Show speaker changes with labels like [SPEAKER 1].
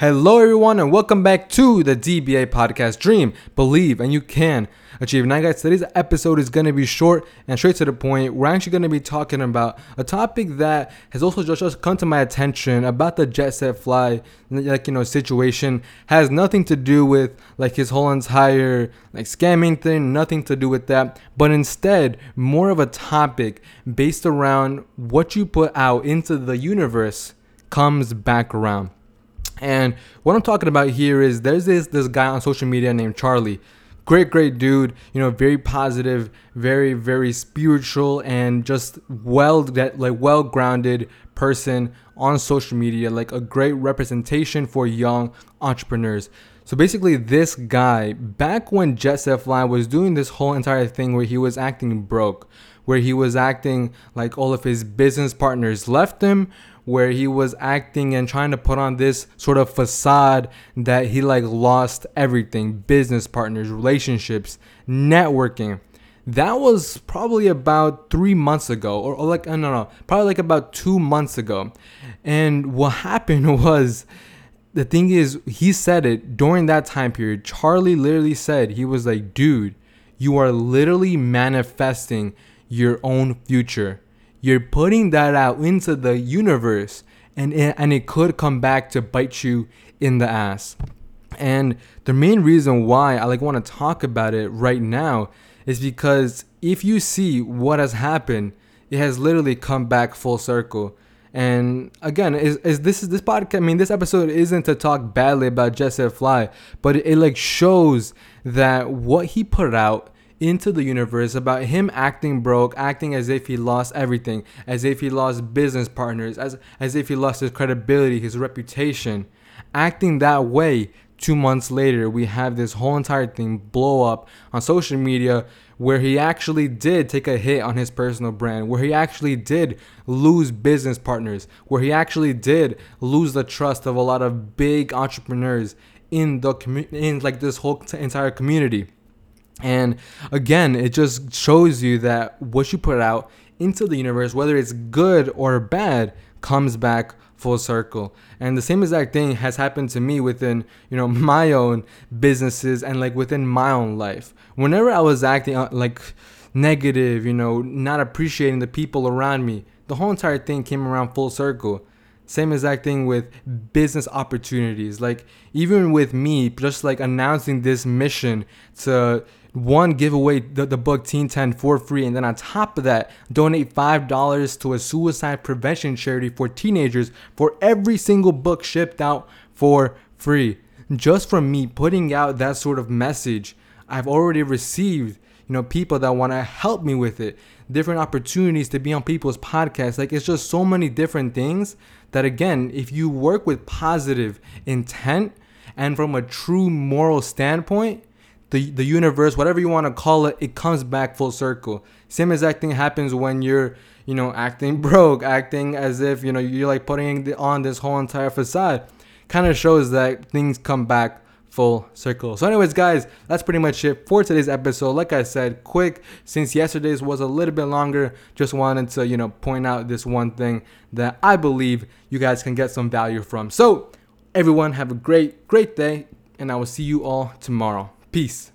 [SPEAKER 1] Hello, everyone, and welcome back to the DBA podcast. Dream, believe, and you can achieve. Now, guys, today's episode is going to be short and straight to the point. We're actually going to be talking about a topic that has also just, come to my attention about the Jet Set Fly, like you know, situation. Has nothing to do with like his whole entire like scamming thing. Nothing to do with that, but instead more of a topic based around what you put out into the universe comes back around. And what I'm talking about here is there's this this guy on social media named Charlie. Great, great dude. You know, very positive, very, very spiritual, and just well that like well grounded person on social media. Like a great representation for young entrepreneurs. So basically, this guy back when Jet Set Fly was doing this whole entire thing where he was acting broke, where he was acting like all of his business partners left him, where he was acting and trying to put on this sort of facade that he like lost everything business partners, relationships, networking. That was probably about three months ago, or, like, uh, no, no, probably like about two months ago. And what happened was, the thing is, he said it during that time period. Charlie literally said, he was like, dude, you are literally manifesting your own future you're putting that out into the universe and it, and it could come back to bite you in the ass. And the main reason why I like want to talk about it right now is because if you see what has happened, it has literally come back full circle. And again, is, is this is this podcast? I mean, this episode isn't to talk badly about Jet Set Fly, but it, it like shows that what he put out into the universe about him acting broke, acting as if he lost everything, as if he lost business partners, as, as if he lost his credibility, his reputation. Acting that way, two months later, we have this whole entire thing blow up on social media where he actually did take a hit on his personal brand, where he actually did lose business partners, where he actually did lose the trust of a lot of big entrepreneurs in the community, in like this whole t- entire community. And again, it just shows you that what you put out into the universe, whether it's good or bad, comes back full circle. And the same exact thing has happened to me within, you know, my own businesses and like within my own life. Whenever I was acting like negative, you know, not appreciating the people around me, the whole entire thing came around full circle. Same exact thing with business opportunities. Like even with me, just like announcing this mission to one give away the, the book Teen 10 for free. And then on top of that donate $5 to a suicide prevention charity for teenagers for every single book shipped out for free. Just from me putting out that sort of message i've already received you know people that want to help me with it. Different opportunities to be on people's podcasts. Like it's just so many different things that again if you work with positive intent and from a true moral standpoint the the universe, whatever you want to call it, it comes back full circle. Same exact thing happens when you're, you know, acting broke, acting as if you know you're like putting on this whole entire facade. Kind of shows that things come back full circle. So, anyways, guys, that's pretty much it for today's episode. Like I said, quick since yesterday's was a little bit longer. Just wanted to you know point out this one thing that I believe you guys can get some value from. So, everyone, have a great great day, and I will see you all tomorrow. Peace.